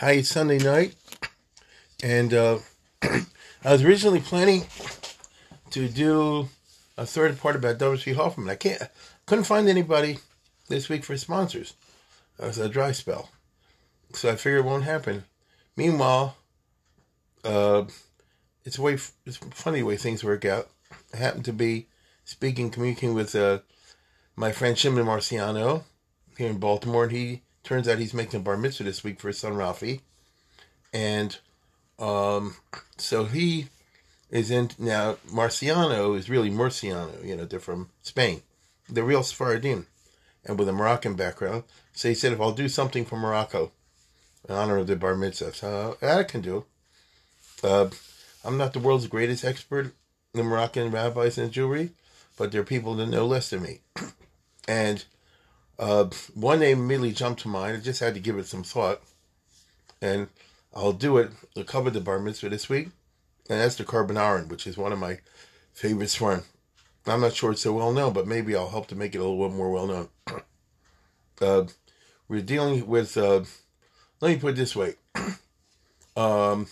Hi, it's Sunday night, and uh, I was originally planning to do a third part about W.C. Hoffman. I can't, couldn't find anybody this week for sponsors. It was a dry spell, so I figured it won't happen. Meanwhile, uh, it's a way it's funny way things work out. I happened to be speaking, communicating with uh, my friend Shimon Marciano here in Baltimore, and he turns out he's making a bar mitzvah this week for his son Rafi, and um, so he is in now. Marciano is really Murciano, you know, they're from Spain, they're real Sephardim, and with a Moroccan background. So he said, if I'll do something for Morocco in honor of the bar mitzvah. So I can do. Uh, I'm not the world's greatest expert in Moroccan rabbis and Jewry, but there are people that know less than me. and uh, one name immediately jumped to mind. I just had to give it some thought. And I'll do it. I'll cover the bar mitzvah this week. And that's the Korban which is one of my favorites from. I'm not sure it's so well known, but maybe I'll help to make it a little bit more well known. uh, we're dealing with uh, let me put it this way. um,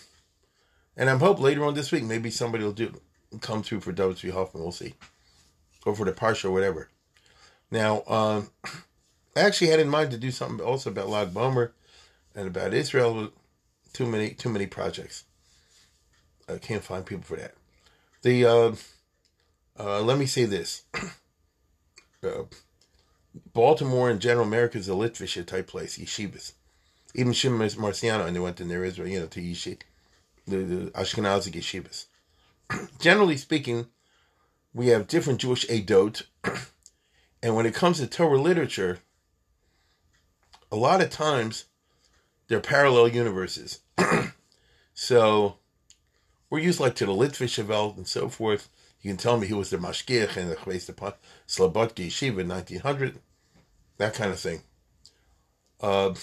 and I'm hope later on this week maybe somebody will do come through for W. Hoffman. We'll see, or for the Parsha or whatever. Now, um, I actually had in mind to do something also about Lag Bomer and about Israel. Too many, too many projects. I can't find people for that. The uh, uh, let me say this: uh, Baltimore in general, America is a Litvish type place, yeshivas even Shimon Marciano, and they went in there Israel, you know, to Yeshiva, the, the Ashkenazi yeshivas. Generally speaking, we have different Jewish Adot, and when it comes to Torah literature, a lot of times they're parallel universes. so we're used like to the Litvish Welt and so forth. You can tell me who was the Mashgiach and the Chveis Slobodki Yeshiva in 1900, that kind of thing. Uh,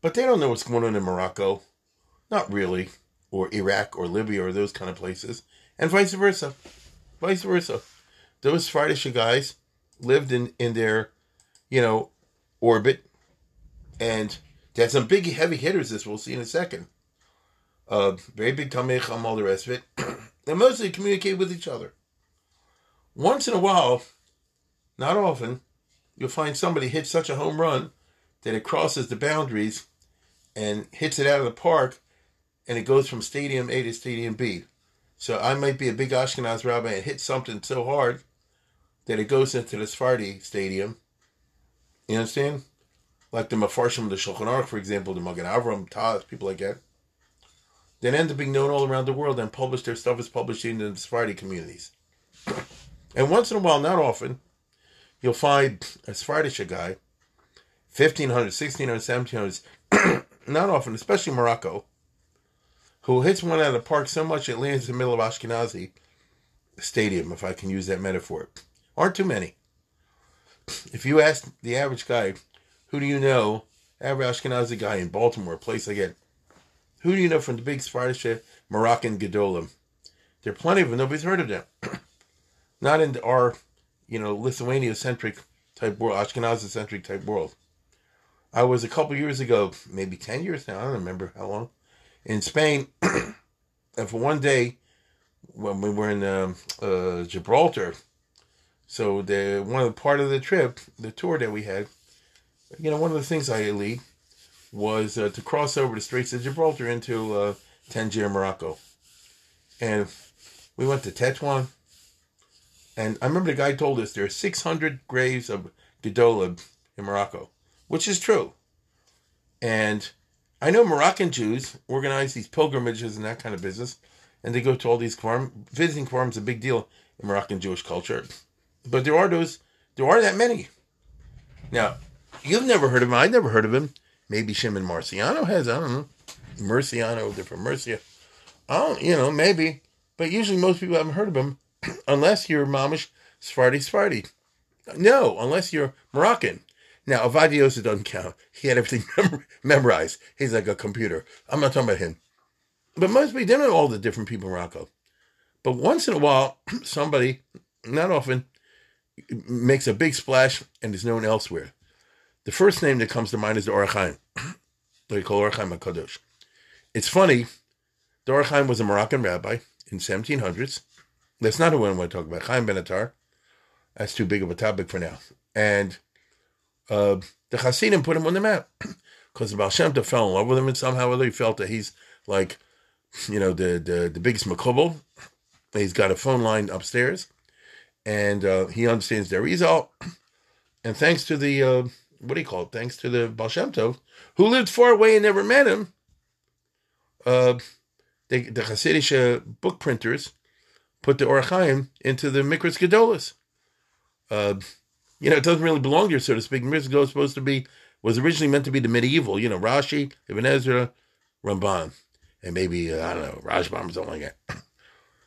but they don't know what's going on in Morocco. Not really. Or Iraq or Libya or those kind of places. And vice versa. Vice versa. Those Friday guys lived in, in their, you know, orbit. And they had some big heavy hitters, this we'll see in a second. Uh, very big Tamech, all the rest of it. and mostly communicate with each other. Once in a while, not often, you'll find somebody hit such a home run that it crosses the boundaries and hits it out of the park, and it goes from Stadium A to Stadium B. So I might be a big Ashkenaz rabbi and hit something so hard that it goes into the Sephardi Stadium. You understand? Like the Mefarshim, the Shulchan Aruch, for example, the Magen Avram, Taz, people like that. Then end up being known all around the world and publish their stuff is published in the Sephardi communities. And once in a while, not often, you'll find a Sephardi guy, 1500, 1600, 1700s, not often, especially Morocco, who hits one out of the park so much it lands in the middle of Ashkenazi stadium, if I can use that metaphor. Aren't too many. If you ask the average guy, who do you know, average Ashkenazi guy in Baltimore, place like that, who do you know from the big Sephardic Moroccan Gedolim? There are plenty of them. Nobody's heard of them. Not in our, you know, Lithuania centric type world, Ashkenazi centric type world. I was a couple years ago, maybe 10 years now, I don't remember how long, in Spain. and for one day, when we were in um, uh, Gibraltar, so the one of the part of the trip, the tour that we had, you know, one of the things I lead was uh, to cross over the Straits of Gibraltar into uh, Tangier, Morocco. And we went to Tetuan. And I remember the guy told us there are 600 graves of Gedolim in Morocco which is true. And I know Moroccan Jews organize these pilgrimages and that kind of business, and they go to all these farm. Visiting farms is a big deal in Moroccan Jewish culture, but there are those. There are that many. Now, you've never heard of him. I never heard of him. Maybe Shimon Marciano has, I don't know. Murciano, different Murcia. I don't, you know, maybe. But usually most people haven't heard of him unless you're Mamish Sephardi Sephardi. No, unless you're Moroccan. Now, Ovadia Yosef doesn't count. He had everything mem- memorized. He's like a computer. I'm not talking about him. But most people, don't know all the different people in Morocco. But once in a while, somebody, not often, makes a big splash and is known elsewhere. The first name that comes to mind is the Or HaChaim. they call Or HaChaim HaKadosh. It's funny, the Or HaChaim was a Moroccan rabbi in 1700s. That's not who I want to talk about. Chaim ben Attar. That's too big of a topic for now. And uh, the Hasidim put him on the map because the Baal Shem Tov fell in love with him and somehow or other he felt that he's like, you know, the the, the biggest makubal. He's got a phone line upstairs and uh, he understands their result. And thanks to the, uh, what do you call it? Thanks to the Baal Shem Tov, who lived far away and never met him, uh, the, the Hasidic book printers put the Or HaChaim into the Mikras Gedolas. Uh, you know, it doesn't really belong here, so to speak. Mikras Gedolas supposed to be, was originally meant to be the medieval, you know, Rashi, Ibn Ezra, Ramban, and maybe, uh, I don't know, Rashbam or something like that.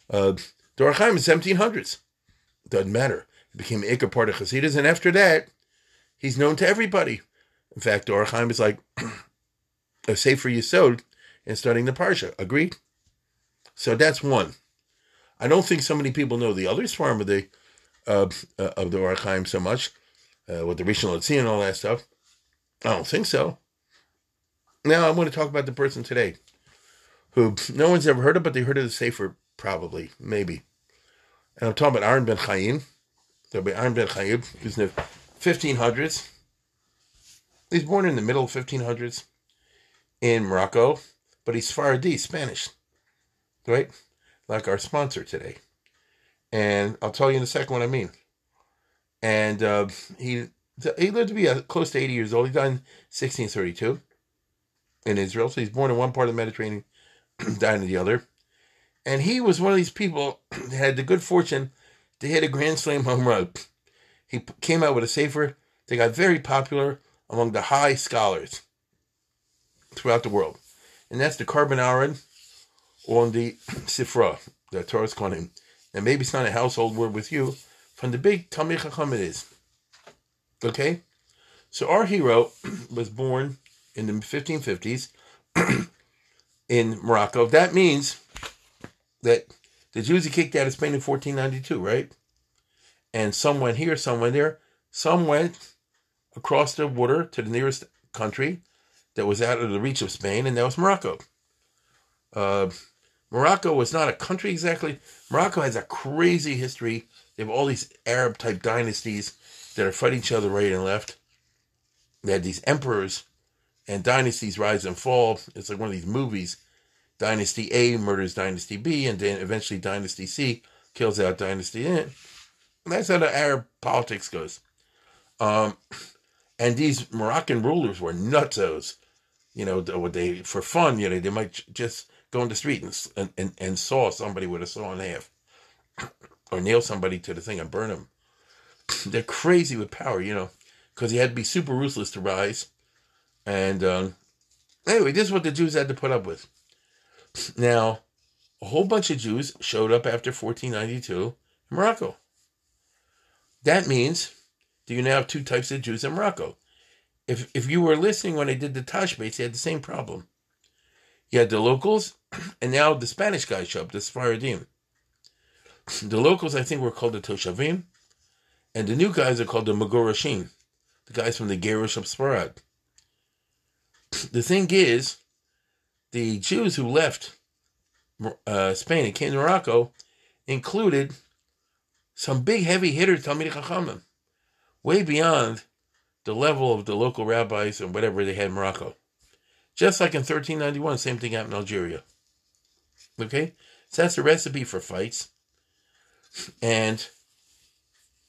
Uh, the Or HaChaim is 1700s. Doesn't matter. It became Iker part of Hasidus, and after that, he's known to everybody. In fact, Or HaChaim is like a Sefer Yisod in studying the Parsha. Agreed? So that's one. I don't think so many people know the other Svarim of the uh, uh, of the Or HaChaim so much, uh, with the Rishon LeZion and all that stuff. I don't think so. Now I want to talk about the person today, who no one's ever heard of, but they heard of the Sefer probably, maybe. And I'm talking about Aaron Ben Chaim. There'll be Aaron Ben Chaim, who's the 1500s. He's born in the middle of 1500s in Morocco, but he's Faradi, Spanish, right? Like our sponsor today. And I'll tell you in a second what I mean. And uh, he he lived to be uh, close to 80 years old. He died in 1632 in Israel. So he's born in one part of the Mediterranean, died in the other. And he was one of these people that had the good fortune to hit a Grand Slam home run. He came out with a safer. They got very popular among the high scholars throughout the world. And that's the Korban Aharon on the Sifra, the Torah's Konim. And maybe it's not a household word with you, from the big Talmid Chacham it is. Okay? So our hero was born in the 1550s in Morocco. That means that the Jews he kicked out of Spain in 1492, right? And some went here, some went there. Some went across the water to the nearest country that was out of the reach of Spain, and that was Morocco. Uh, Morocco was not a country exactly. Morocco has a crazy history. They have all these Arab type dynasties that are fighting each other right and left. They had these emperors and dynasties rise and fall. It's like one of these movies. Dynasty A murders Dynasty B, and then eventually Dynasty C kills out Dynasty That's how the Arab politics goes. Um, and these Moroccan rulers were nutsos. You know, they for fun. You know, they might just go in the street and and, and saw somebody with a saw in half, or nail somebody to the thing and burn them. They're crazy with power, you know, because he had to be super ruthless to rise. And um, anyway, this is what the Jews had to put up with. Now, a whole bunch of Jews showed up after 1492 in Morocco. That means do you now have two types of Jews in Morocco. If if you were listening when I did the Tashbates, you had the same problem. You had the locals, and now the Spanish guys show up, the Sephardim. The locals, I think, were called the Toshavim, and the new guys are called the Magorashim, the guys from the Gerush of Sfarad. The thing is, the Jews who left uh, Spain and came to Morocco included some big heavy hitter Talmid Chachamim, way beyond the level of the local rabbis and whatever they had in Morocco. Just like in 1391, same thing happened in Algeria. Okay? So that's a recipe for fights. And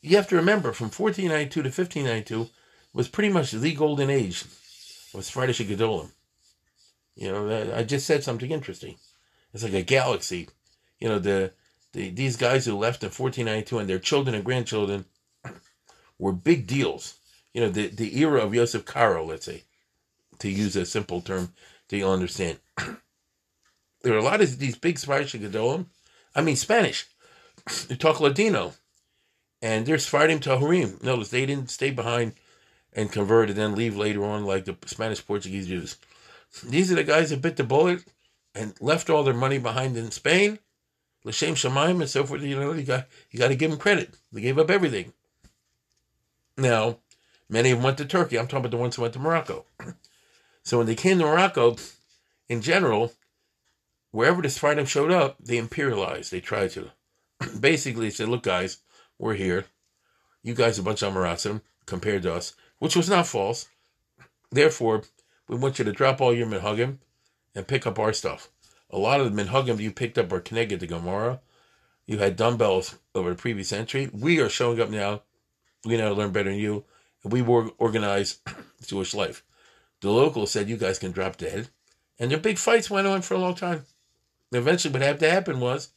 you have to remember, from 1492 to 1592 was pretty much the golden age of Sephardic Gedolim. You know, I just said something interesting. It's like a galaxy. You know, the, the these guys who left in 1492 and their children and grandchildren were big deals. You know, the, the era of Yosef Karo, let's say, to use a simple term that you'll understand. there are a lot of these big Spanish Gedolim, I mean Spanish. They talk Ladino. And they're Sephardim Tahurim. Notice they didn't stay behind and convert and then leave later on like the Spanish Portuguese Jews. These are the guys that bit the bullet and left all their money behind in Spain. Lashem Shemaim and so forth. You know, you got you got to give them credit. They gave up everything. Now, many of them went to Turkey. I'm talking about the ones who went to Morocco. so when they came to Morocco, in general, wherever the Sephardim showed up, they imperialized. They tried to. Basically, said, "Look, guys, we're here. You guys are a bunch of Amaratzim compared to us, which was not false. Therefore, we want you to drop all your minhagim and pick up our stuff. A lot of the minhagim you picked up are connected to Gemara. You had dumbbells over the previous century. We are showing up now. We know to learn better than you. And we were organize Jewish life. The locals said you guys can drop dead. And their big fights went on for a long time. Eventually, what had to happen was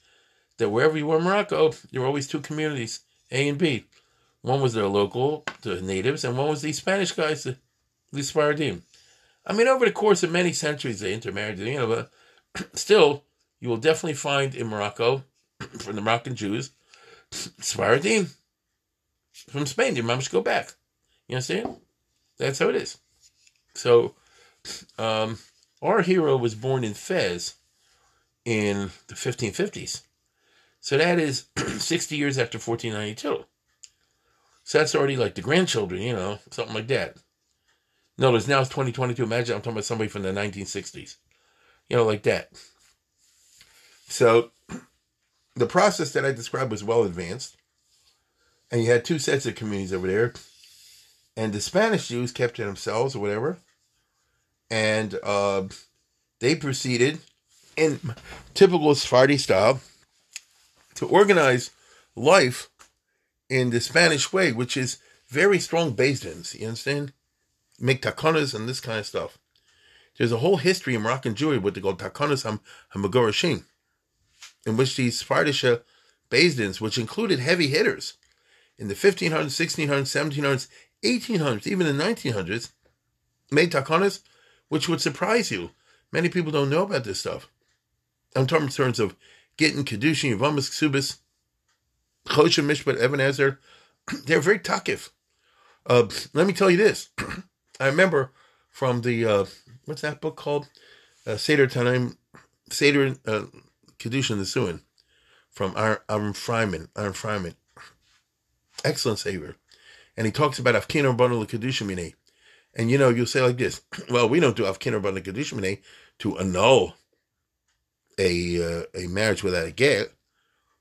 that wherever you were in Morocco, there were always two communities, A and B. One was their local, the natives, and one was these Spanish guys, the, the. I mean, over the course of many centuries, they intermarried, you know, but still, you will definitely find in Morocco, from the Moroccan Jews, Sephardim from Spain. Your moms go back. You understand? That's how it is. So, um, our hero was born in Fez in the 1550s. So that is 60 years after 1492. So that's already like the grandchildren, you know, something like that. Notice now it's 2022. Imagine I'm talking about somebody from the 1960s, you know, like that. So the process that I described was well advanced. And you had two sets of communities over there. And the Spanish Jews kept to themselves or whatever. And uh, they proceeded in typical Sephardi style to organize life in the Spanish way, which is very strong based in. You understand? Make takonas and this kind of stuff. There's a whole history in Moroccan Jewry what they call takonas ham hamagorashim, in which these Sephardic Bezdins, which included heavy hitters in the 1500s, 1600s, 1700s, 1800s, even the 1900s, made takonas, which would surprise you. Many people don't know about this stuff. I'm talking in terms of getting Kedushin, Yavamas, Ksubis, Choshen, Mishpat, Evan Ezer. They're very takif. Uh, let me tell you this. I remember from the, uh, what's that book called? Uh, Seder Tanaim, Seder uh, Kedushin the Suin from Aaron Fryman. Aaron Fryman. Excellent savior. And he talks about Afkin or Bundle Kedushimine. And you know, you'll say like this, well, we don't do Afkin or Bundle Kedushimine to annul a uh, a marriage without a get.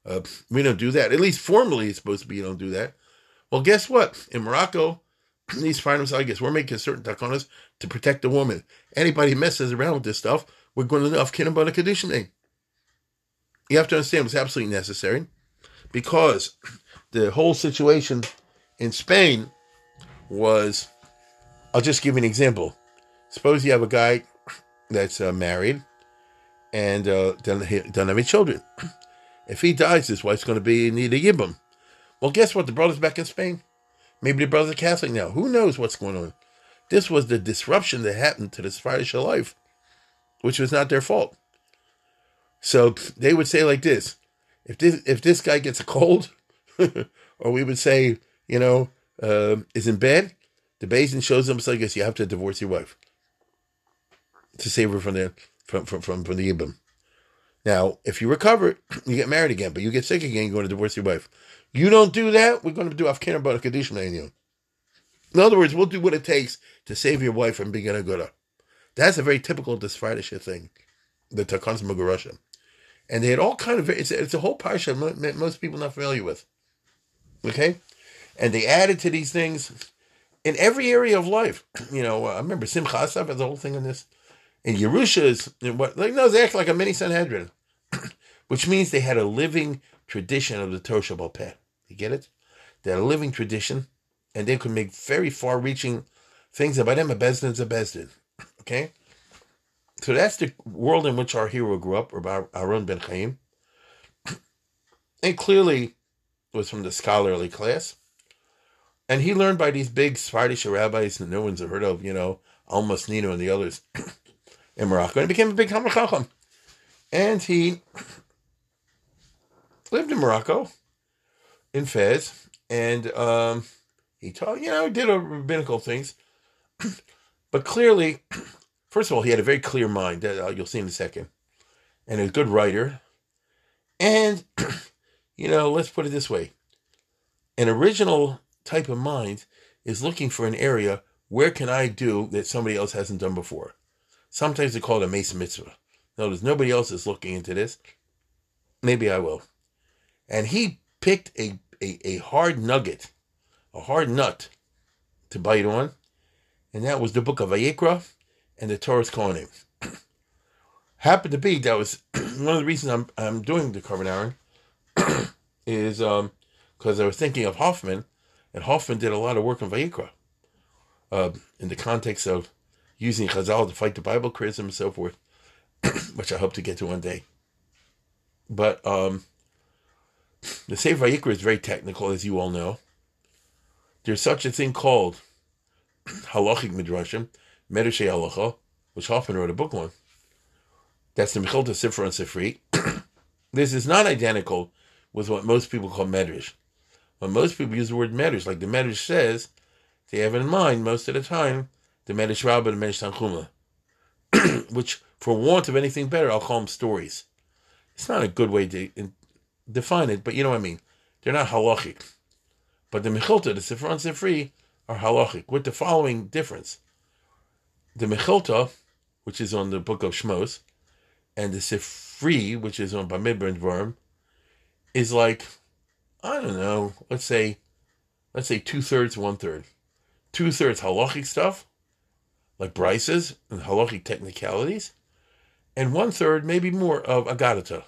Uh, we don't do that. At least formally, it's supposed to be you don't do that. Well, guess what? In Morocco, these finals, I guess, we're making certain takonas to protect the woman. Anybody messes around with this stuff, we're going to have kinabana conditioning. You have to understand it's absolutely necessary because the whole situation in Spain was. I'll just give you an example. Suppose you have a guy that's uh, married and uh, doesn't, doesn't have any children. If he dies, his wife's going to be in need of Yibam. Well, guess what? The brother's back in Spain. Maybe the brother's Catholic now. Who knows what's going on? This was the disruption that happened to the Sephardic life, which was not their fault. So they would say like this: if this if this guy gets a cold, or we would say, you know, uh, is in bed, the Basin shows them so I guess you have to divorce your wife to save her from the from from from, from the Yibam. Now, if you recover, you get married again, but you get sick again, you're going to divorce your wife. You don't do that, we're going to do Afkin about a Kaddish you. In other words, we'll do what it takes to save your wife from being a good. That's a very typical Sephardic thing, the Takans Mugarasha. And they had all kind of, it's, it's a whole parsha most people not familiar with. Okay? And they added to these things in every area of life. You know, uh, I remember Simcha Asaf has the whole thing on this. And Yerusha is, what, like, no, they act like a mini Sanhedrin, which means they had a living tradition of the Torah Shabbat. You get it? They had a living tradition, and they could make very far-reaching things about them. A Bezdin is a Bezdin. Okay? So that's the world in which our hero grew up, Rabbi Aaron Ben Chaim. And clearly was from the scholarly class. And he learned by these big Sephardic rabbis that no one's ever heard of, you know, Almas Nino and the others in Morocco, and he became a big Chacham. And he lived in Morocco, in Fez, and um, he taught, you know, he did a rabbinical things. but clearly, first of all, he had a very clear mind. That uh, you'll see in a second, and a good writer. And you know, let's put it this way: an original type of mind is looking for an area where can I do that somebody else hasn't done before. Sometimes they call it a mason mitzvah. Notice nobody else is looking into this. Maybe I will. And he picked a, a, a hard nugget, a hard nut to bite on, and that was the book of Vayikra and the Torah's Kohanim. Happened to be that was one of the reasons I'm I'm doing the Korban Aharon is um because I was thinking of Hoffman, and Hoffman did a lot of work on Vayikra, uh, in the context of using Chazal to fight the Bible criticism and so forth, which I hope to get to one day. But um, the Sefer Vayikra is very technical, as you all know. There's such a thing called halachic midrashim, Medrashay halacha, which Hoffman wrote a book on. That's the Mechilta Sifra and Sifri. this is not identical with what most people call medrash. When most people use the word medrash, like the medrash says, they have in mind most of the time the medrash rabbah and the medrash tanchuma, which, for want of anything better, I'll call them stories. It's not a good way to define it, but you know what I mean. They're not halachic. But the Mechilta, the Sifra and Sifri, are halachic, with the following difference. The Mechilta, which is on the book of Shmos, and the Sifri, which is on Bamidbar and Dvarim, is like, I don't know, let's say, let's say two thirds, one third. Two thirds halachic stuff, like brises and halachic technicalities, and one third, maybe more, of agadata.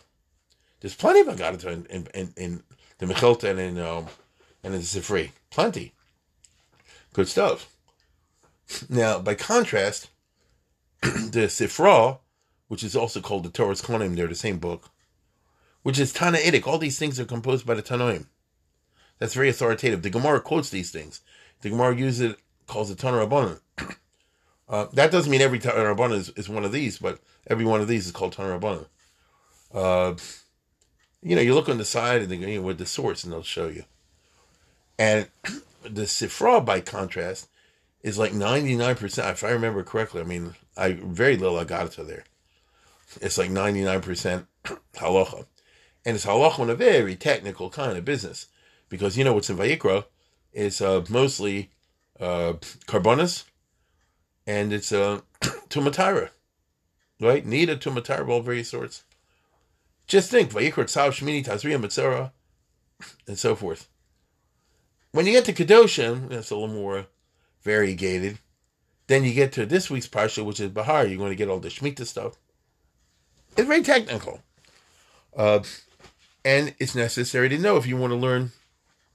There's plenty of agadata in, in, in, in the Mechilta and in, um, and in the Sifri. Plenty. Good stuff. Now, by contrast, the Sifra, which is also called the Torah's Kohanim, they're the same book, which is Tanaitic. All these things are composed by the Tanoim. That's very authoritative. The Gemara quotes these things. The Gemara uses it, calls it Tanah Rabbanan. Uh, that doesn't mean every Tanah Rabbanan is, is one of these, but every one of these is called Tanah Rabbanan. Uh, you know, you look on the side and the, you know, with the source, and they'll show you. And the Sifra, by contrast, is like 99%, if I remember correctly. I mean, I very little I got to there. It's like 99% halacha. And it's halacha in a very technical kind of business. Because you know what's in Vayikra is uh, mostly uh, korbanos and it's uh, tumatira. Right? Need a tumatira of all various sorts. Just think, Vayikra Tzav Shmini Tazriya Mitzara and so forth. When you get to Kedoshim, that's a little more variegated. Then you get to this week's parsha, which is Bahar. You're going to get all the Shemitah stuff. It's very technical. Uh, and it's necessary to know if you want to learn,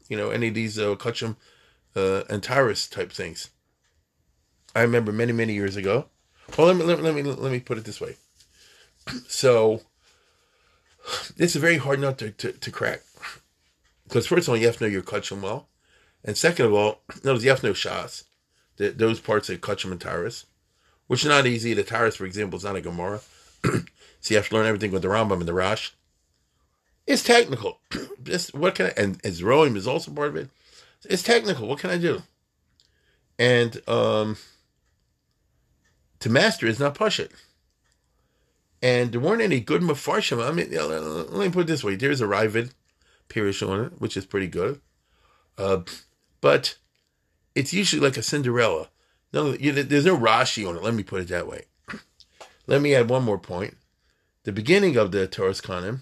you know, any of these uh, Kachim uh, and Tyrus type things. I remember many, many years ago. Well, let me, let, let me, let me put it this way. So, it's a very hard nut to, to, to crack. Because first of all, you have to know your Kachim well. And second of all, notice you have to know Shas, the, those parts of Kachim and Taurus, which is not easy. The Taurus, for example, is not a Gemara. so you have to learn everything with the Rambam and the Rash. It's technical. Just what can I, and as Roim is also part of it. It's technical. What can I do? And um, to master is not push it. And there weren't any good mafarshim. I mean, let me put it this way: there's a Ravid Pirish on it, which is pretty good. Uh, but it's usually like a Cinderella. No, there's no Rashi on it. Let me put it that way. Let me add one more point. The beginning of the Torah's Kanim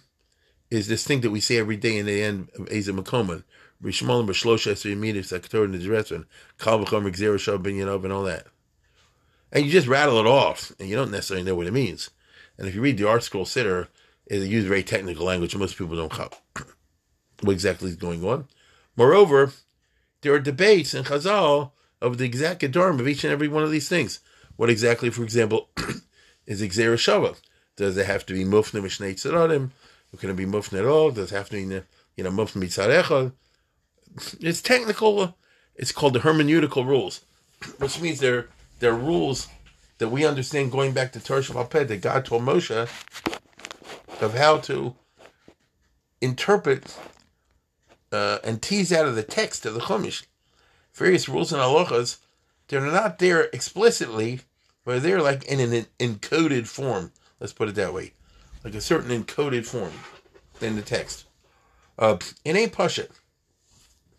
is this thing that we say every day in the end of Eizehu Mekoman. Rishmalim B'Shlosha Esriyamid Sakator Nidresvan, Kal V'chom Rizera Shav Ben Yanov and all that. And you just rattle it off, and you don't necessarily know what it means. And if you read the ArtScroll sitter, it uses very technical language, and most people don't know what exactly is going on. Moreover, there are debates in Chazal of the exact Gedorim of each and every one of these things. What exactly, for example, is Gezera Shava? Does it have to be Mufna Mishnei Tzaradim? Can it be Mufna at all? Does it have to be, you know, Mufna Mitzarecha? It's technical. It's called the hermeneutical rules, which means they're there are rules that we understand going back to Torah Shabbat that God told Moshe of how to interpret uh, and tease out of the text of the Chumash various rules and halachas. They're not there explicitly, but they're like in an encoded form. Let's put it that way, like a certain encoded form in the text. Uh, it ain't it,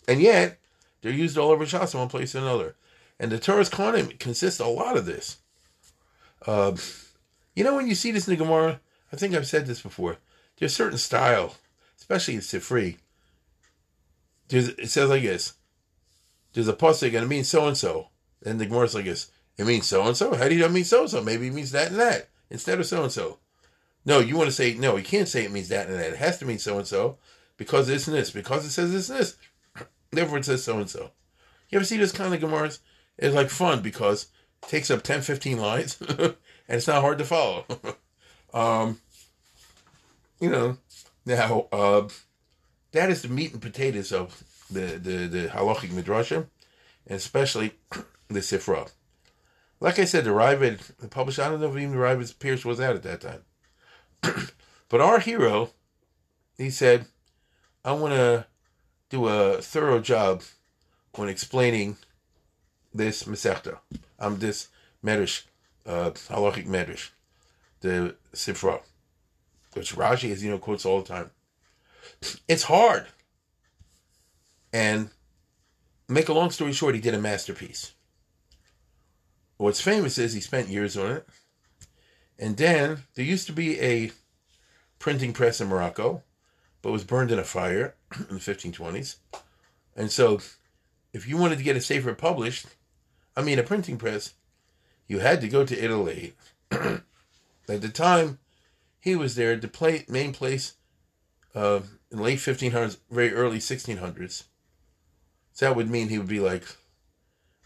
and yet they're used all over Shas, in one place or another. And the Torah's Kohanim consists a lot of this. Uh, you know, when you see this in the Gemara, I think I've said this before. There's a certain style, especially in Sifri. There's, it says like this. There's a pasuk and it means so and so. Then the Gemara's like this. It means so and so. How do you know it means so and so? Maybe it means that and that instead of so and so. No, you want to say no. You can't say it means that and that. It has to mean so and so because this and this. Because it says this and this. Therefore, it says so and so. You ever see this kind of Gemaras? It's like fun because takes up 10, 15 lines and it's not hard to follow. um, you know, now uh, that is the meat and potatoes of the the the halachic midrashim, and especially the sifra. Like I said, the Ravid, the published. I don't know if even the Ravid Pierce was out at that time, but our hero, he said, "I want to do a thorough job when explaining this Masechta. I'm this Medrash, uh, halachic Medrash, the Sifra, which Rashi, as you know, quotes all the time. It's hard. And make a long story short, he did a masterpiece. What's famous is he spent years on it. And then there used to be a printing press in Morocco, but was burned in a fire in the 1520s. And so, if you wanted to get a safer published, I mean, a printing press, you had to go to Italy. At the time he was there, the play, main place uh, in late 1500s, very early 1600s. So that would mean he would be like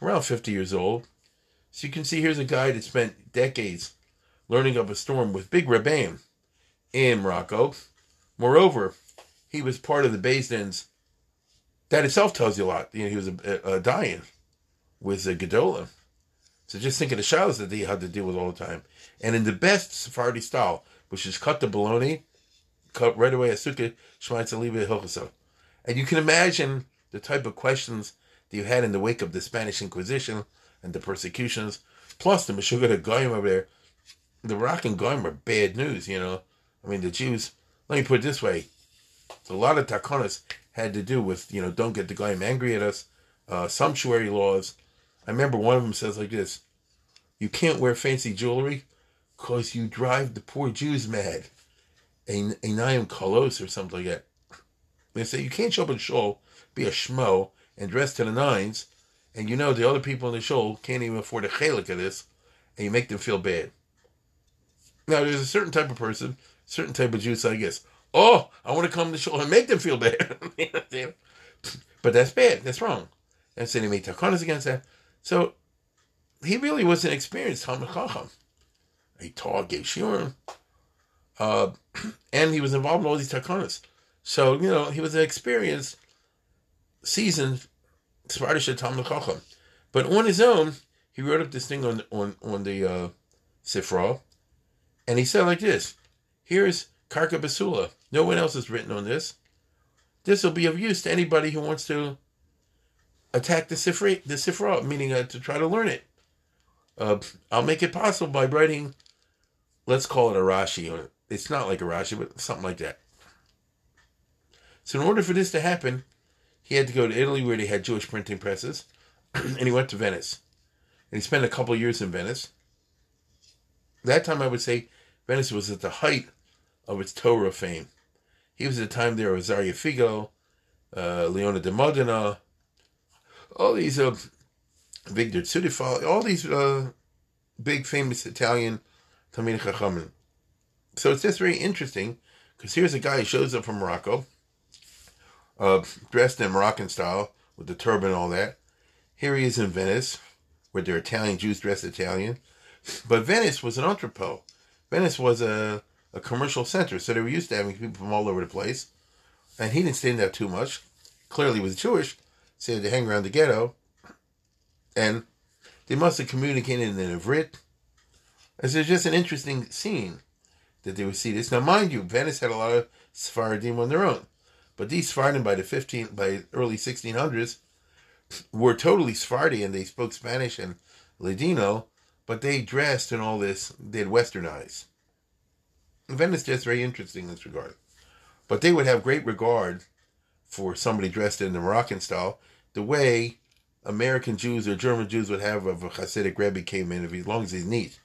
around 50 years old. So you can see here's a guy that spent decades learning of a storm with Big Rebbeim in Morocco. Moreover, he was part of the Beis That itself tells you a lot. You know, he was a, a, a dying with the Gedola. So just think of the shadows that they had to deal with all the time. And in the best Sephardi style, which is cut the bologna, cut right away a sukkah, shmaitz aliva hilchasa. And you can imagine the type of questions that you had in the wake of the Spanish Inquisition and the persecutions, plus the Meshuggah Goyim over there. The Rock and Goyim are bad news, you know. I mean, the Jews, let me put it this way. A lot of takonas had to do with, you know, don't get the Goyim angry at us, uh, sumptuary laws, I remember one of them says like this You can't wear fancy jewelry because you drive the poor Jews mad. A, a Naim Kolos or something like that. They say you can't show up in shul, be a schmo, and dress to the nines, and you know the other people in the shul can't even afford a chalik of this, and you make them feel bad. Now, there's a certain type of person, certain type of Jews, I guess. Oh, I want to come to shul and make them feel bad. but that's bad. That's wrong. And so they made takanas against that. So he really was an experienced Talmud Chacham. He taught, gave shiurim, uh, and he was involved in all these takanas. So you know he was an experienced, seasoned Sephardic Talmud Chacham. But on his own, he wrote up this thing on on on the uh, Sifra, and he said like this: "Here's Karka Basula. No one else has written on this. This will be of use to anybody who wants to attack the Sifra, the Sifra, meaning uh, to try to learn it. Uh, I'll make it possible by writing, let's call it a Rashi. on it. It's not like a Rashi, but something like that. So, in order for this to happen, he had to go to Italy where they had Jewish printing presses, and he went to Venice. And he spent a couple years in Venice. That time, I would say, Venice was at the height of its Torah fame. He was at the time there Azariah Figo, uh, Leona de Modena, all these uh, Victor Tsudifal, all these uh, big famous Italian Talmid Chachamim. So it's just very interesting because here's a guy who shows up from Morocco, uh, dressed in Moroccan style with the turban and all that. Here he is in Venice, where they're Italian Jews dressed Italian. But Venice was an entrepot. Venice was a, a commercial center, so they were used to having people from all over the place. And he didn't stand there too much. Clearly, was Jewish, say they hang around the ghetto, and they must have communicated in a Ivrit. It's just an interesting scene that they would see this. Now, mind you, Venice had a lot of Sephardim on their own, but these Sephardim by the 15 by early 1600s were totally Sephardi and they spoke Spanish and Ladino, but they dressed and all this, they'd westernized. Venice just very interesting in this regard. But they would have great regard for somebody dressed in the Moroccan style, the way American Jews or German Jews would have if a Hasidic Rebbe came in, if he, as long as he's neat,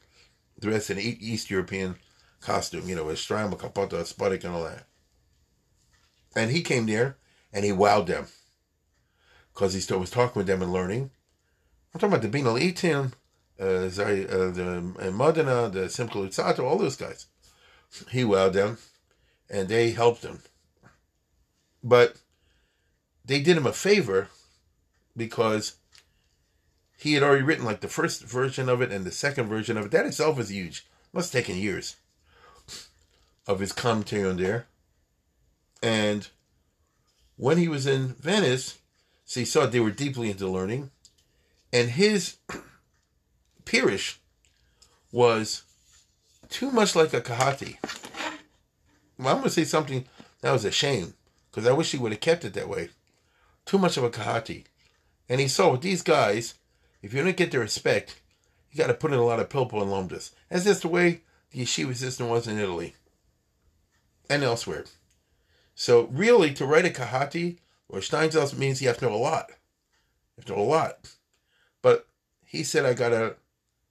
dressed in East European costume, you know, with Strama, Kapota, Spudik, and all that. And he came there and he wowed them because he still was talking with them and learning. I'm talking about the Binal Itim, uh, uh, the uh, Modena, the Simcha all those guys. He wowed them and they helped him. But they did him a favor because he had already written like the first version of it and the second version of it. That itself is huge. Must have taken years of his commentary on there. And when he was in Venice, so he saw they were deeply into learning, and his Pirish was too much like a Kahati. Well, I'm going to say something that was a shame because I wish he would have kept it that way. Too much of a Kahati. And he saw with these guys, if you don't get their respect, you got to put in a lot of pilpul and lumdus. That's just the way the yeshiva system was in Italy and elsewhere. So really, to write a Kahati or Steinsaltz means you have to know a lot. You have to know a lot. But he said, I got to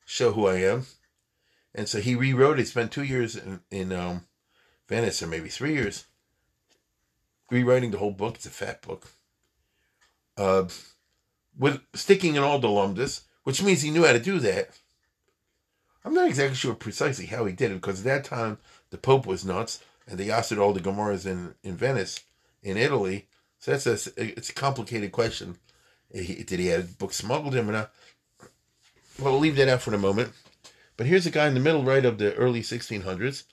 show who I am. And so he rewrote it. Spent two years in, in um, Venice, or maybe three years, rewriting the whole book. It's a fat book. Uh, with sticking in all the lumdus, which means he knew how to do that. I'm not exactly sure precisely how he did it because at that time the Pope was nuts and they asked all the Gemaras in, in Venice, in Italy. So that's a, it's a complicated question. Did he have books smuggled him or not? Well, we'll leave that out for the moment. But here's a guy in the middle right of the early 1600s,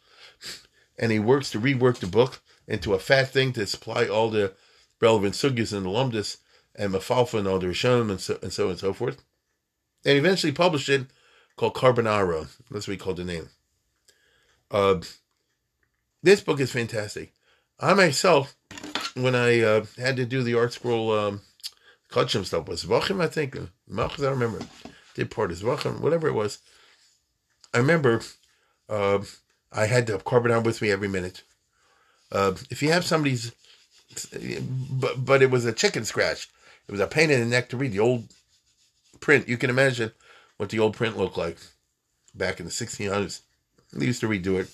and he works to rework the book into a fat thing to supply all the relevant sugyas and alumnus and mafalfa and the rishonim and so, and so on and so forth. And eventually published it called Korban Aharon. That's what he called the name. Uh, this book is fantastic. I myself, when I uh, had to do the ArtScroll um, Kachim stuff, was Zvachim, I think. Malchus, I remember. Did part of Zvachim, whatever it was. I remember uh, I had the Korban with me every minute. Uh, if you have somebody's, but but it was a chicken scratch. It was a pain in the neck to read the old print. You can imagine what the old print looked like back in the 1600s. They used to redo it.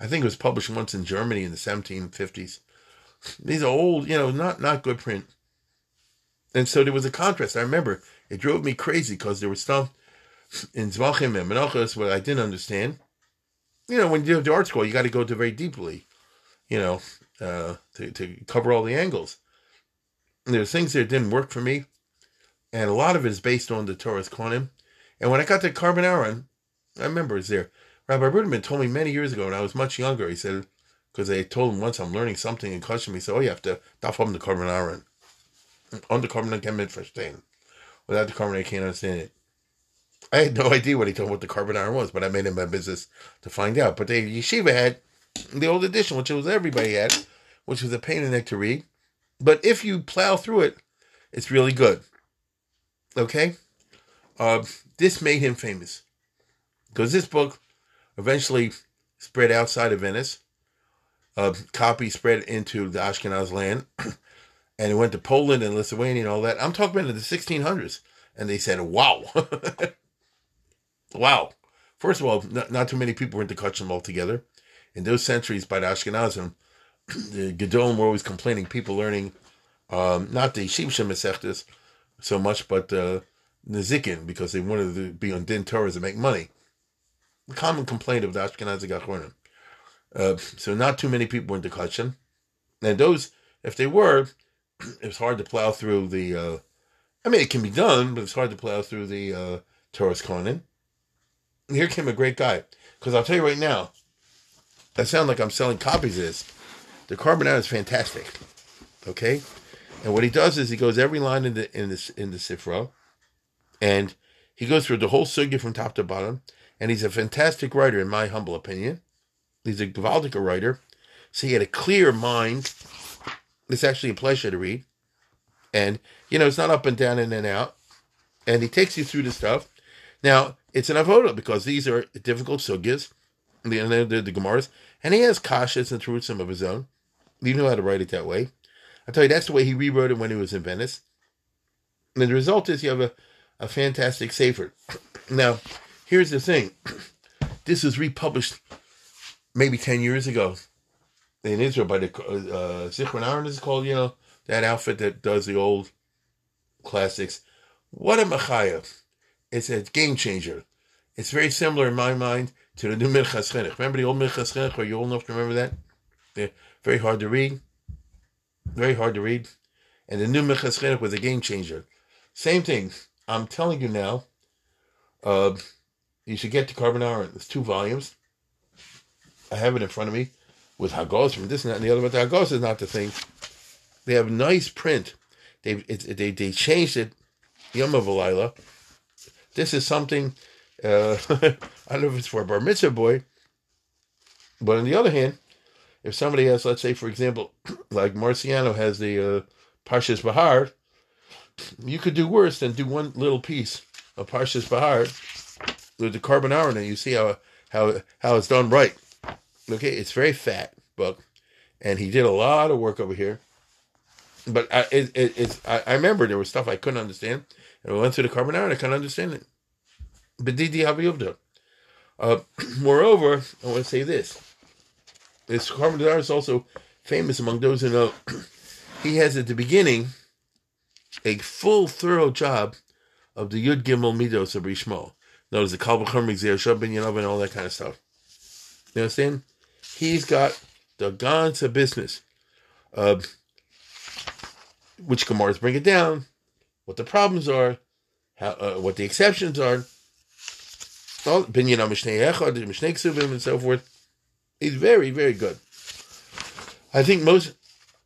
I think it was published once in Germany in the 1750s. These are old, you know, not not good print. And so there was a contrast. I remember it drove me crazy because there was stuff in Zvachim and Menachos what I didn't understand. You know, when you do the ArtScroll, you got to go to very deeply, you know, uh, to, to cover all the angles. There's things that didn't work for me, and a lot of it is based on the Torah's Kohanim. And when I got to Korban I remember it's there. Rabbi Ruderman told me many years ago when I was much younger, he said, because they told him once I'm learning something in Kashmir, he said, oh, you have to daf on the Korban Aharon. On the Korban can verstehen. Without the Korban, I can't understand it. I had no idea what he told me what the Korban was, but I made it my business to find out. But the yeshiva had the old edition, which was everybody had, which was a pain in the neck to read. But if you plow through it, it's really good. Okay? Uh, this made him famous. Because this book eventually spread outside of Venice. A uh, copy spread into the Ashkenaz land. and it went to Poland and Lithuania and all that. I'm talking about in the 1600s. And they said, wow. wow. First of all, not, not too many people were into Kachim altogether. In those centuries by the Ashkenazim, the Gedolim were always complaining, people learning um, not the Shimsha Masechtas so much, but uh, Nezikin, because they wanted to be on Din Torahs and make money. The common complaint of the Ashkenazi Gachronim. Uh, so not too many people were into Kachin. And those, if they were, it was hard to plow through the, uh, I mean, it can be done, but it's hard to plow through the uh, Toras Kohanim. Here came a great guy. Because I'll tell you right now, I sound like I'm selling copies of this. The Korban Aharon is fantastic. Okay? And what he does is he goes every line in the in this in the Sifra, and He goes through the whole sugya from top to bottom, and he's a fantastic writer, in my humble opinion. He's a Gvaldica writer, so he had a clear mind. It's actually a pleasure to read, and you know it's not up and down, in and out, and he takes you through the stuff. Now it's an avoda because these are difficult sugyas, the the, the, the Gemaras, and he has kashas and truths of his own. You know how to write it that way. I tell you, that's the way he rewrote it when he was in Venice. And the result is you have a, a fantastic Sefer. Now, here's the thing. This was republished maybe 10 years ago in Israel by the uh, Zichron Aaron is called, you know, that outfit that does the old classics. What a Machaya. It's a game changer. It's very similar in my mind to the new Minchas Chinuch. Remember the old Minchas Chinuch? Are you old enough to remember that? They're very hard to read. Very hard to read. And the new Minchas Chinuch was a game changer. Same thing. I'm telling you now, uh, you should get to Korban Aharon. There's two volumes. I have it in front of me with Hagos from this and that and the other, but the Hagos is not the thing. They have nice print. They it, they they changed it. Yom Avalila. This is something. Uh, I don't know if it's for a bar mitzvah boy, but on the other hand, if somebody has, let's say, for example, like Marciano has the uh, Parshas Bahar, you could do worse than do one little piece of Parshas Bahar with the Korban Aharon, and you see how how how it's done right. Okay, it's very fat book, and he did a lot of work over here. But I, it, it, it's I, I remember there was stuff I couldn't understand, and I went through the Korban Aharon and I couldn't understand it. But Haviyuvda. Uh, moreover, I want to say this: this Korban Aharon is also famous among those who know. he has at the beginning a full, thorough job of the Yud Gimel Midos of Rishmo. Notice the Kal B'Chomer Gezera Shava Binyan Av and all that kind of stuff. You understand? He's got the guns of business. Uh, which Gemaras bring it down, what the problems are, how, uh, what the exceptions are. Echad, Ksubim, and so forth. He's very, very good. I think most.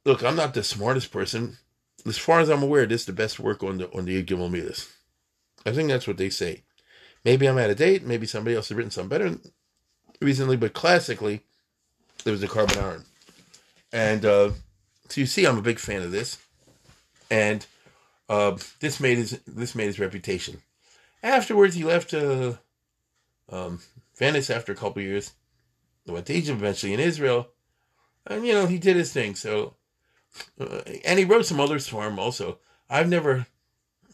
Look, I'm not the smartest person. As far as I'm aware, this is the best work on the on the Gimel Midas. I think that's what they say. Maybe I'm out of date. Maybe somebody else has written something better recently, but classically, there was a Korban Aharon. And uh, so you see, I'm a big fan of this, and uh, this made his this made his reputation. Afterwards, he left uh, um, Venice after a couple years. Went to Egypt eventually in Israel, and you know he did his thing. So, uh, and he wrote some others for him also. I've never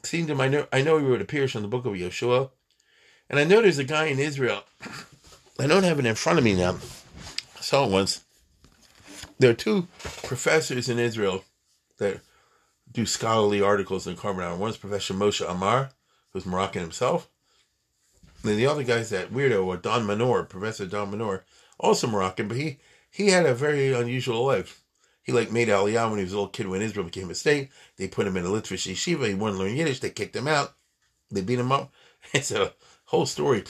seen him. I know I know he wrote a Pirush on the book of Yeshua, and I know there's a guy in Israel. I don't have it in front of me now. I saw it once. There are two professors in Israel that do scholarly articles in carbon One's Professor Moshe Amar, who's Moroccan himself. And then the other guy's that weirdo, Dan Manor, Professor Dan Manor, also Moroccan, but he he had a very unusual life. He like made Aliyah when he was a little kid when Israel became a state. They put him in a Litvish yeshiva. He wanted to learn Yiddish. They kicked him out. They beat him up. It's a whole story.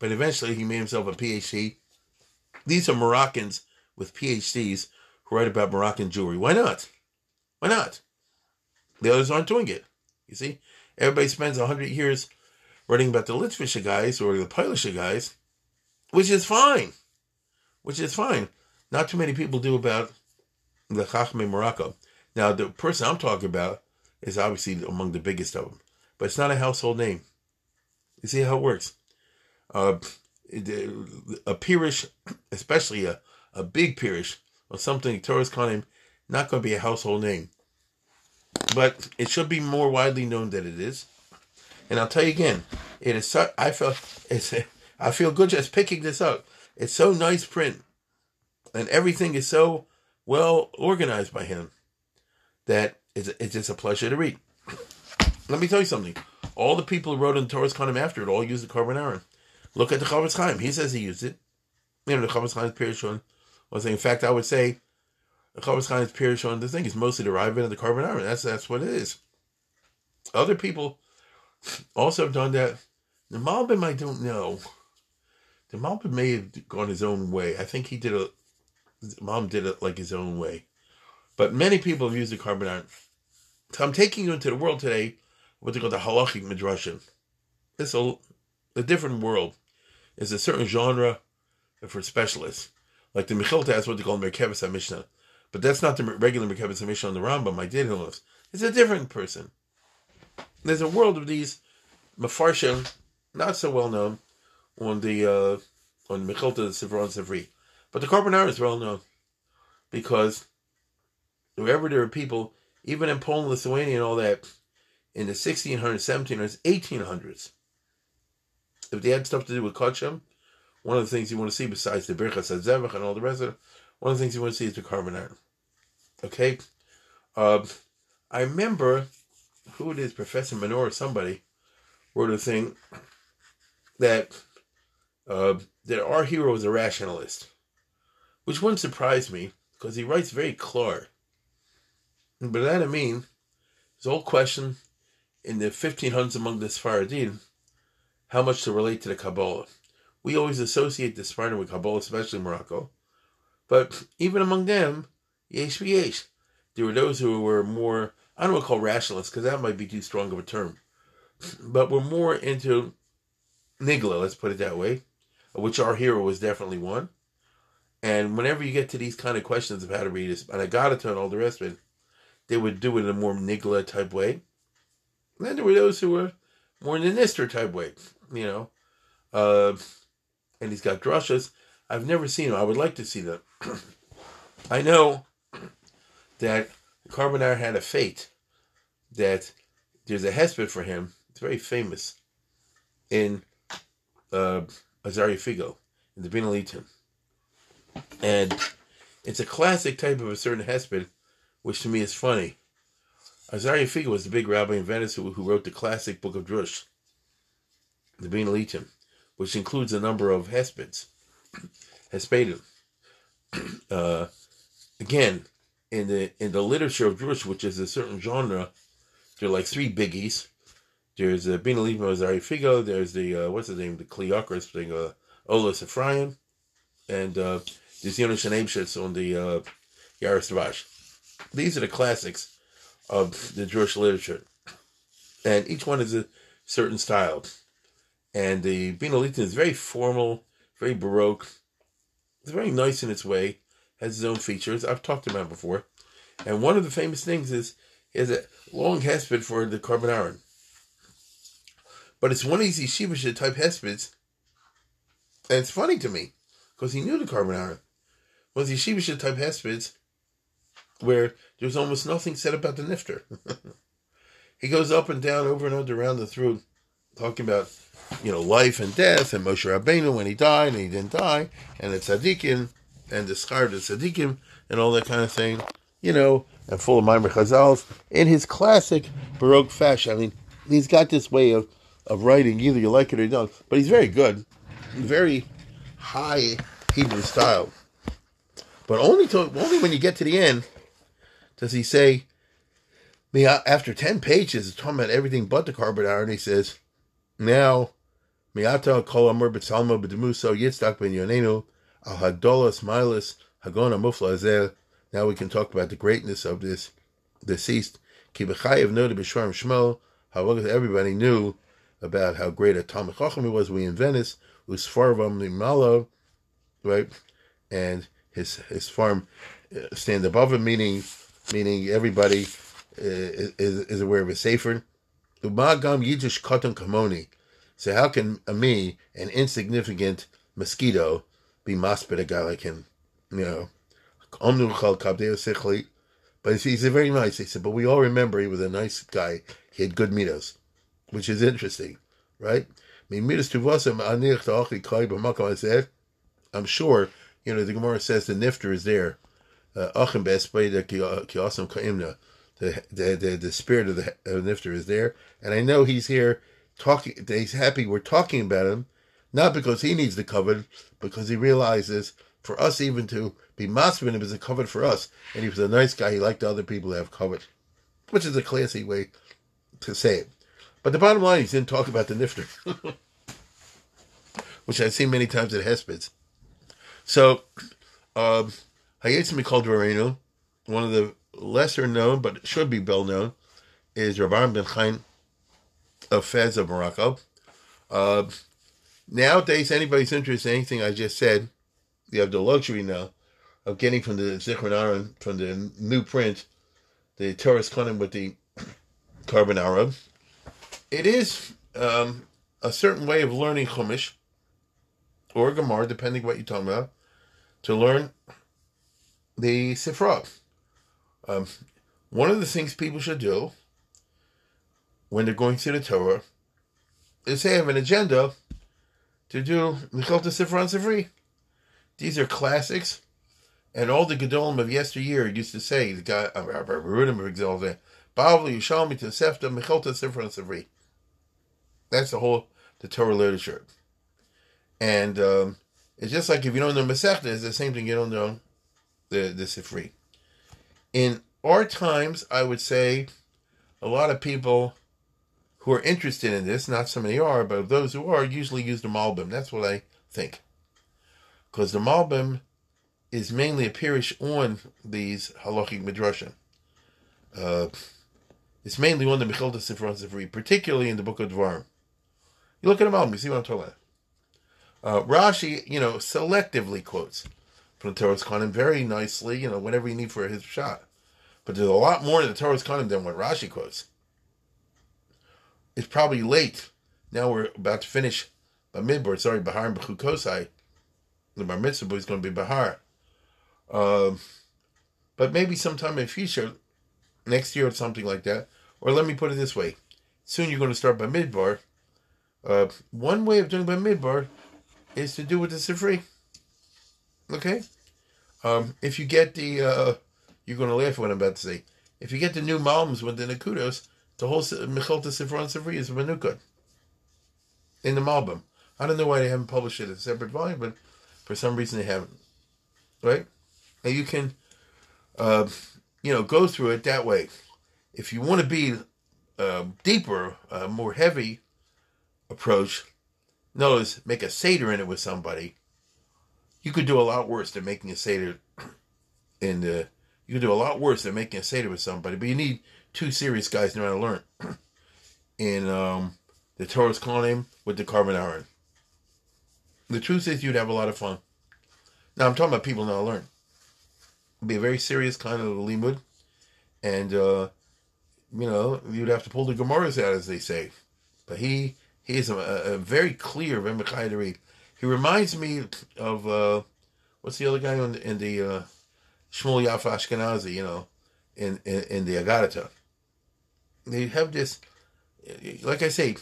But eventually he made himself a PhD. These are Moroccans with PhDs who write about Moroccan jewelry. Why not? Why not? The others aren't doing it. You see? Everybody spends 100 years writing about the Litvish guys or the Polish guys, which is fine. Which is fine. Not too many people do about the Chachme Morocco. Now, the person I'm talking about is obviously among the biggest of them, but it's not a household name. You see how it works? Uh, a pirish, especially a, a big pirish, or something Torah's calling not going to be a household name. But it should be more widely known than it is. And I'll tell you again, it is so, I feel it's I feel good just picking this up. It's so nice print, and everything is so well organized by him that it's, it's just a pleasure to read. Let me tell you something. All the people who wrote in Toras Kohanim after it all used the Korban Aharon. Look at the Chofetz Chaim. He says he used it. You know, the Chofetz Chaim's Pirushon was in fact I would say the Chofetz Chaim's Pirushon the thing is mostly derived of the Korban Aharon. That's that's what it is. Other people also have done that. The Malbim I don't know. The Malbim may have gone his own way. I think he did a mom did it like his own way. But many people have used the Korban Aharon. So I'm taking you into the world today, what they call the halachic midrashim. it's a, a different world. It's a certain genre for specialists. Like the Mechilta has what they call Merkebes Mishnah. But that's not the regular Merkebes Mishnah on the Rambam, I did knows. It's a different person. There's a world of these Mefarshim, not so well known, on the uh, on Mechilta, Sivron Sivri. But the Korban Aharon is well known because wherever there are people, even in Poland, Lithuania, and all that, in the 1600s, 1700s, 1800s, if they had stuff to do with Kachim, one of the things you want to see besides the Birchas HaZevach and all the rest of it, one of the things you want to see is the Korban Aharon. Okay? Uh, I remember who it is, Professor Manor or somebody, wrote a thing that uh, that our hero is a rationalist, which wouldn't surprise me because he writes very clear. But that I mean, his old question in the 1500s among the Sfaradim, how much to relate to the Kabbalah. We always associate the Sfardim with Kabbalah, especially Morocco. But even among them, yesh yesh. There were those who were more, I don't want to call rationalists, because that might be too strong of a term, but we're more into Nigla, let's put it that way, which our hero was definitely one. And whenever you get to these kind of questions of how to read this, and I got it and all the rest of it, they would do it in a more Nigla type way. And then there were those who were more in the Nister type way, you know. Uh, and he's got drushes. I've never seen them. I would like to see them. I know that Korban Aharon had a fate that there's a hesped for him. It's very famous in uh, Azariah Figo in the Binah La'Itim. And it's a classic type of a certain hesped, which to me is funny. Azariah Figo was the big rabbi in Venice who, who wrote the classic book of Drush, the Binah La'Itim, which includes a number of hespeds, hespedim. Uh, again, in the in the literature of Jewish, which is a certain genre, there are like three biggies. There's a Bina Lima Zari Figo. There's the uh, what's his name, the Cleocris thing, uh, Olas Ephraim, and uh, there's Yonah on the uh. These are the classics of the Jewish literature, and each one is a certain style. And the Bina is very formal, very baroque. It's very nice in its way has its own features. I've talked about before. And one of the famous things is has a long hesped for the Korban Aharon. But it's one of these yeshivish type hespids. And it's funny to me because he knew the Korban Aharon. Was yeshivish type hespids where there's almost nothing said about the nifter. he goes up and down, over and over around the through, talking about, you know, life and death, and Moshe Rabbeinu when he died and he didn't die, and the tzaddikim, and schar tzaddikim and all that kind of thing, you know, and full of Maimer Chazals in his classic Baroque fashion. I mean, he's got this way of, of writing, either you like it or you don't, but he's very good, very high Hebrew style. But only to, only when you get to the end does he say, after 10 pages, it's talking about everything but the Korban Aharon, and he says, now, miata kol amur b'tzalma b'demuso yitzdak ben yonenu, Al Milas Hagona Mufla Now we can talk about the greatness of this deceased. Kibechayev noted Bishwarm Shmuel. However, everybody knew about how great a Talmud Chacham he was. We in Venice, Usfarvam Nimalo, right? And his his farm uh, stand above him, meaning meaning everybody uh, is, is aware of his safer. Umagam Yidish Katan Kamoni. So how can a me, an insignificant mosquito, be maspid a guy like him, you know. But he's a very nice. He said, but we all remember he was a nice guy. He had good mitos, which is interesting, right? I'm sure, you know, the Gemara says the nifter is there. Uh, the, the, the, the spirit of the, of the nifter is there. And I know he's here talking, he's happy we're talking about him not because he needs the covet, because he realizes for us even to be masvin him is a covet for us. And he was a nice guy. He liked other people to have covet, which is a classy way to say it. But the bottom line, he didn't talk about the nifter, which I've seen many times at Hespids. So, um, Hayetzim called Dwarenu, one of the lesser known, but should be well known, is Rabban ben Chaim of Fez of Morocco Uh, nowadays, anybody's interested in anything I just said, you have the luxury now of getting from the Zichron Aaron, from the new print, the Toras Kohanim with the Korban Aharon. It is um, a certain way of learning Chumash or Gemara, depending what you're talking about, to learn the Sifra. Um, one of the things people should do when they're going to the Torah is they have an agenda to do Mechilta Sifra and Sifri. These are classics, and all the Gedolim of yesteryear used to say, the guy, uh, Rabbi Rudim Exalted, Bavli Yishalmi to Sefta Mechilta Sifra and Sifri. That's the whole, the Torah literature. And um, it's just like if you don't know Masechta, it's the same thing you don't know the, the Sifri. In our times, I would say a lot of people who are interested in this, not so many are, but those who are usually use the Malbim. That's what I think. Because the Malbim is mainly a pirish on these halachic midrashim. Uh, it's mainly on the Mechilta Sifron Sifri, particularly in the book of Dvarim. You look at the Malbim, you see what I'm talking about. Uh, Rashi, you know, selectively quotes from the Toras Kohanim very nicely, you know, whatever you need for his shot. But there's a lot more in the Toras Kohanim than what Rashi quotes. It's probably late. Now we're about to finish Bamidbar, sorry, Bahar and Bechukosai. The Bar Mitzvah is going to be Bahar. Um, but maybe sometime in the future, next year or something like that. Or let me put it this way. Soon you're going to start Bamidbar. Uh, one way of doing Bamidbar is to do with the Sifri. Okay? Um, if you get the, uh, you're going to laugh what I'm about to say. If you get the new Malms with the Nakudos, the whole Mechilta Sifron Sifri is Manukot. In the Malbim. I don't know why they haven't published it as a separate volume, but for some reason they haven't. Right? And you can, uh, you know, go through it that way. If you want to be uh, deeper, uh, more heavy approach, notice make a Seder in it with somebody. You could do a lot worse than making a Seder in the. You could do a lot worse than making a Seder with somebody, but you need two serious guys know how to learn. in um, the Torah's Konim with the Korban Aharon. The truth is, you'd have a lot of fun. Now, I'm talking about people now learn. It'd be a very serious kind of limud, and uh, you know you'd have to pull the Gemaras out, as they say. But he he is a, a very clear read. He reminds me of uh, what's the other guy in, in the uh, Shmuel Yafa Ashkenazi, you know, in in, in the Agadata. They have this, like I say,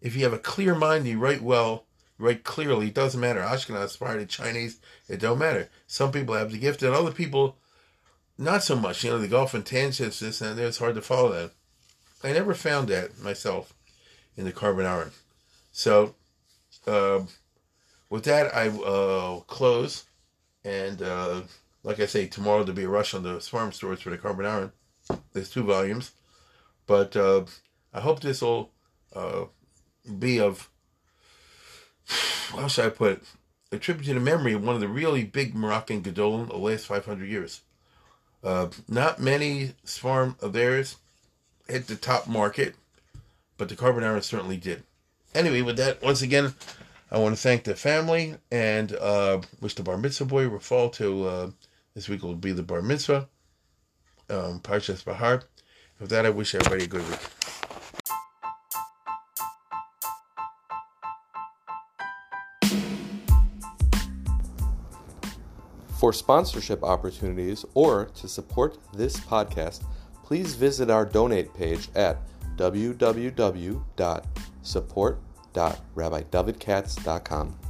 if you have a clear mind, you write well, write clearly. It doesn't matter. Ashkenaz, Sephardi, Chinese, it don't matter. Some people have the gift, and other people, not so much. You know, the go off in tangents, this and that. It's hard to follow that. I never found that myself in the Korban Aharon. So, uh, with that, I uh, close. And uh, like I say, tomorrow there'll be a rush on the farm stores for the Korban Aharon. There's two volumes. But uh, I hope this will uh, be of, how should I put it, a tribute to the memory of one of the really big Moroccan Gedolim the last 500 years. Uh, not many farm of theirs hit the top market, but the Aharon certainly did. Anyway, with that, once again, I want to thank the family and uh, wish the bar mitzvah boy Rafal to uh, this week will be the bar mitzvah, um, Parshas Bahar. With that, I wish everybody a good week. For sponsorship opportunities or to support this podcast, please visit our donate page at www.support.rabbidavidkatz.com.